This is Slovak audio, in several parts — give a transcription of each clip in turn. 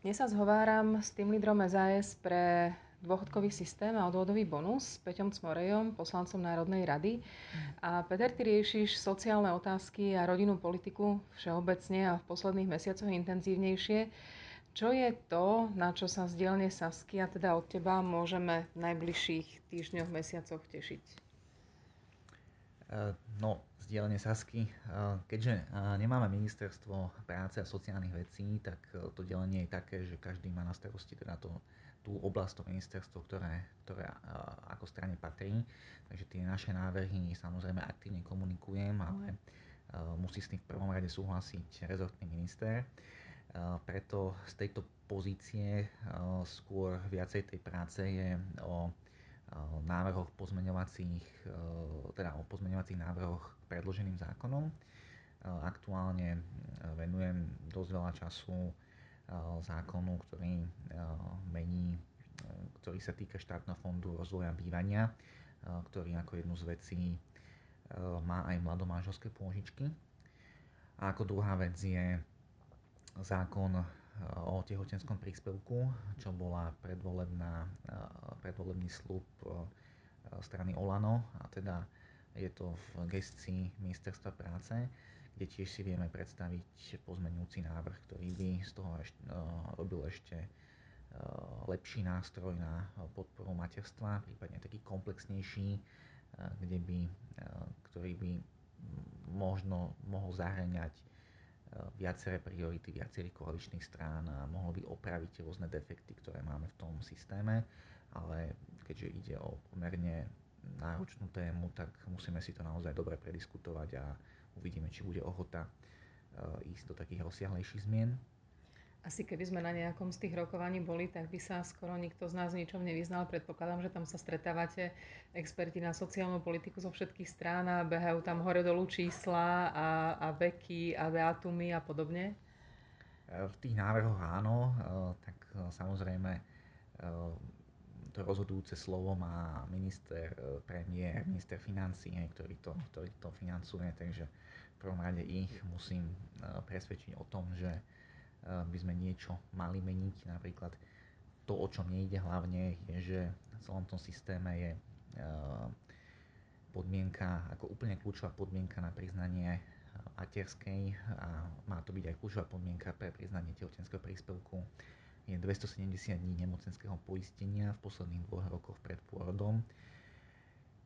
Dnes sa zhováram s tým lídrom SAS pre dôchodkový systém a odvodový bonus s Peťom Cmorejom, poslancom Národnej rady. A Peter, ty riešiš sociálne otázky a rodinnú politiku všeobecne a v posledných mesiacoch intenzívnejšie. Čo je to, na čo sa z dielne Sasky a teda od teba môžeme v najbližších týždňoch, mesiacoch tešiť? Eh, no, zdieľanie Sasky. Eh, keďže eh, nemáme ministerstvo práce a sociálnych vecí, tak to delenie je také, že každý má na starosti teda to, tú oblasť, to ministerstvo, ktoré, ktoré ako strane patrí. Takže tie naše návrhy samozrejme aktívne komunikujem, ale musí s tým v prvom rade súhlasiť rezortný minister. Preto z tejto pozície skôr viacej tej práce je o návrhoch pozmeňovacích, teda o pozmeňovacích návrhoch predloženým zákonom. Aktuálne venujem dosť veľa času zákonu, ktorý mení, ktorý sa týka štátneho fondu rozvoja bývania, ktorý ako jednu z vecí má aj mladomáželské pôžičky. A ako druhá vec je zákon o tehotenskom príspevku, čo bola predvolebná, predvolebný slub strany Olano. A teda je to v gestii Ministerstva práce, kde tiež si vieme predstaviť pozmenujúci návrh, ktorý by z toho eš, robil ešte lepší nástroj na podporu materstva, prípadne taký komplexnejší, kde by, ktorý by možno mohol zahrňať viaceré priority viacerých koaličných strán a mohlo by opraviť rôzne defekty, ktoré máme v tom systéme, ale keďže ide o pomerne náročnú tému, tak musíme si to naozaj dobre prediskutovať a uvidíme, či bude ochota eh, ísť do takých rozsiahlejších zmien. Asi keby sme na nejakom z tých rokovaní boli, tak by sa skoro nikto z nás ničom nevyznal. Predpokladám, že tam sa stretávate experti na sociálnu politiku zo všetkých strán a behajú tam hore dolu čísla a, a veky a dátumy a podobne. V tých návrhoch áno, e, tak e, samozrejme e, to rozhodujúce slovo má minister, premiér, minister financí, ktorý to, ktorý to financuje, takže v prvom rade ich musím presvedčiť o tom, že by sme niečo mali meniť. Napríklad to, o čom nejde hlavne, je, že v celom tom systéme je eh, podmienka, ako úplne kľúčová podmienka na priznanie materskej a má to byť aj kľúčová podmienka pre priznanie tehotenského príspevku je 270 dní nemocenského poistenia v posledných dvoch rokoch pred pôrodom,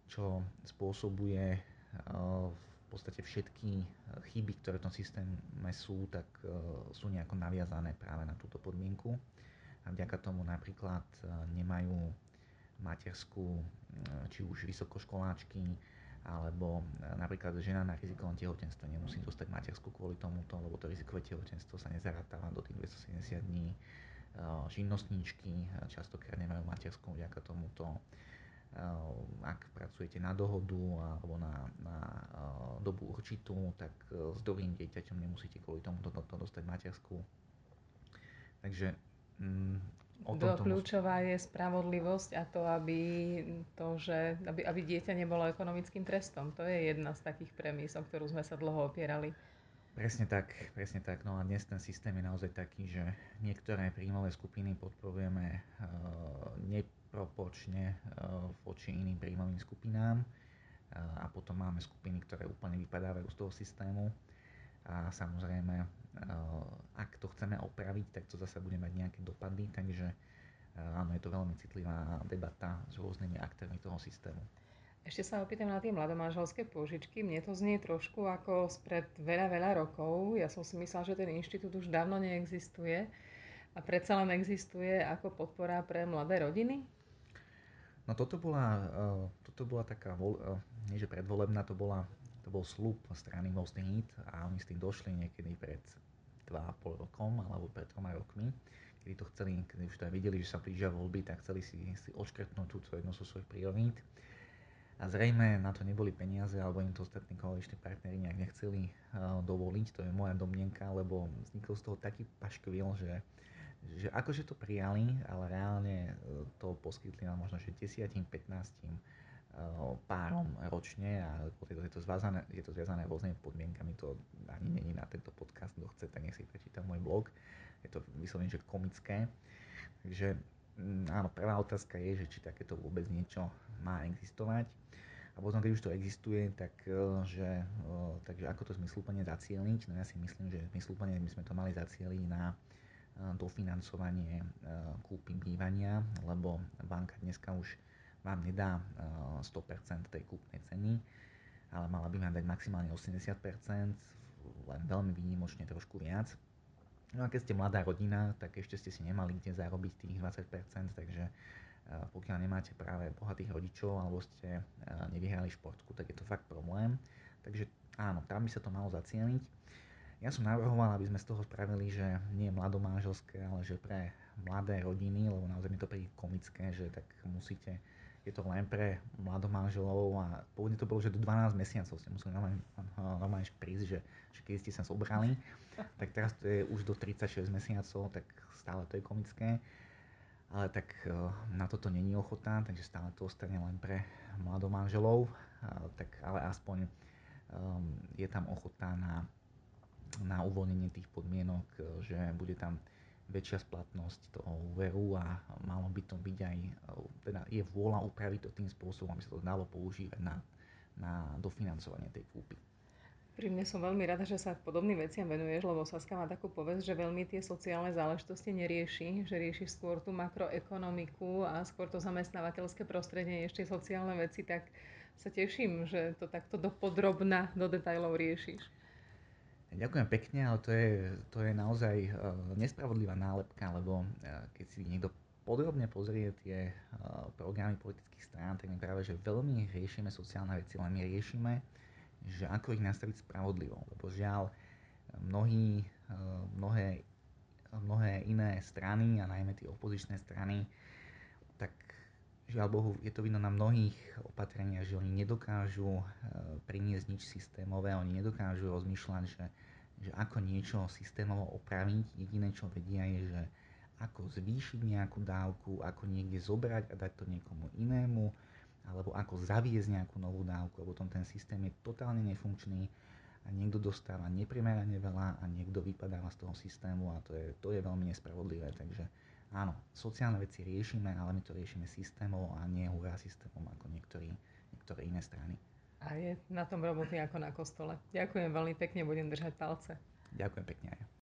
čo spôsobuje eh, podstate všetky eh, chyby, ktoré v tom systéme sú, tak eh, sú nejako naviazané práve na túto podmienku. A vďaka tomu napríklad eh, nemajú materskú, či už vysokoškoláčky, alebo napríklad žena na rizikovom tehotenstve nemusí dostať materskú kvôli tomuto, lebo to rizikové tehotenstvo sa nezarátáva do tých 270 dní. Živnostníčky častokrát nemajú materskú vďaka tomuto ak pracujete na dohodu alebo na, na eh, dobu určitú, tak eh, s dobrým dieťaťom nemusíte kvôli tomu to, to dostať materskú. Takže mm, o tom kľúčová je spravodlivosť a to, aby, to, že, aby, aby dieťa nebolo ekonomickým trestom. To je jedna z takých premis, o ktorú sme sa dlho opierali. Presne tak, presne tak. No a dnes ten systém je naozaj taký, že niektoré príjmové skupiny podporujeme uh, proporčne eh, voči iným príjmovým skupinám a potom máme skupiny, ktoré úplne vypadávajú z toho systému a samozrejme, eh, ak to chceme opraviť, tak to zase bude mať nejaké dopady, takže áno, je to veľmi citlivá debata s rôznymi aktérmi toho systému. Ešte sa opýtam na tie mladomáželské pôžičky. Mne to znie trošku ako spred veľa, veľa rokov. Ja som si myslela, že ten inštitút už dávno neexistuje a predsa len existuje ako podpora pre mladé rodiny? No toto bola, uh, toto bola taká, uh, nie že predvolebná, to, bola, to bol slúb strany Most Hit a oni s tým došli niekedy pred 2,5 rokom alebo pred 3 rokmi, kedy to chceli, kedy už to aj videli, že sa blížia voľby, tak chceli si, si odškrtnúť túto jednu zo svojich priorít. A zrejme na to neboli peniaze, alebo im to ostatní koaliční partneri nejak nechceli uh, dovoliť, to je moja domnienka, lebo vznikol z toho taký paškvil, že že akože to prijali, ale reálne e, to poskytli na možno 10-15 e, párom ročne a je to, zvázané, je to zviazané rôznymi podmienkami, to ani není na tento podcast, kto chce, tak nech si prečíta môj blog. je to vyslovene, že komické. Takže mm, áno, prvá otázka je, že či takéto vôbec niečo má existovať. A potom, keď už to existuje, tak e, že, e, takže ako to zmysluplne zacieliť? No ja si myslím, že zmysluplne by sme to mali zacieliť na dofinancovanie kúpy bývania, lebo banka dneska už vám nedá 100% tej kúpnej ceny, ale mala by vám dať maximálne 80%, len veľmi výnimočne trošku viac. No a keď ste mladá rodina, tak ešte ste si nemali kde zarobiť tých 20%, takže pokiaľ nemáte práve bohatých rodičov alebo ste nevyhrali športku, tak je to fakt problém. Takže áno, tam by sa to malo zacieniť. Ja som navrhoval, aby sme z toho spravili, že nie mladomáželské, ale že pre mladé rodiny, lebo naozaj mi to príde komické, že tak musíte, je to len pre mladomáželov a pôvodne to bolo, že do 12 mesiacov ste museli normálne, normálne prísť, že, že keď ste sa zobrali, tak teraz to je už do 36 mesiacov, tak stále to je komické. Ale tak eh, na toto není ochota, takže stále to ostane len pre mladomanželov, tak ale aspoň ehm, je tam ochota na, na uvoľnenie tých podmienok, eh, že bude tam väčšia splatnosť toho úveru a malo by to byť aj, teda je vôľa upraviť to tým spôsobom, aby sa to dalo používať na, na dofinancovanie tej kúpy. Pri mne som veľmi rada, že sa podobným veciam venuješ, lebo Saska má takú povesť, že veľmi tie sociálne záležitosti nerieši, že rieši skôr tú makroekonomiku a skôr to zamestnávateľské prostredie, ešte sociálne veci, tak sa teším, že to takto dopodrobná do detajlov riešiš. Ďakujem pekne, ale to je, to je naozaj uh, nespravodlivá nálepka, lebo uh, keď si niekto podrobne pozrie tie uh, programy politických strán, tak my práve, že veľmi riešime sociálne veci, len my riešime že ako ich nastaviť spravodlivo, lebo žiaľ mnohí, eh, mnohé, mnohé iné strany a najmä tie opozičné strany, tak žiaľ Bohu je to vidno na mnohých opatreniach, že oni nedokážu eh, priniesť nič systémové, oni nedokážu rozmýšľať, že, že ako niečo systémovo opraviť. Jediné, čo vedia, je, že ako zvýšiť nejakú dávku, ako niekde zobrať a dať to niekomu inému, alebo ako zaviesť nejakú novú dávku, lebo potom ten systém je totálne nefunkčný a niekto dostáva neprimerane veľa a niekto vypadáva z toho systému a to je, to je veľmi nespravodlivé. Takže áno, sociálne veci riešime, ale my to riešime systémom a nie hurá systémom ako niektorí, niektoré iné strany. A je na tom roboty ako na kostole. Ďakujem veľmi pekne, budem držať palce. Ďakujem pekne aj.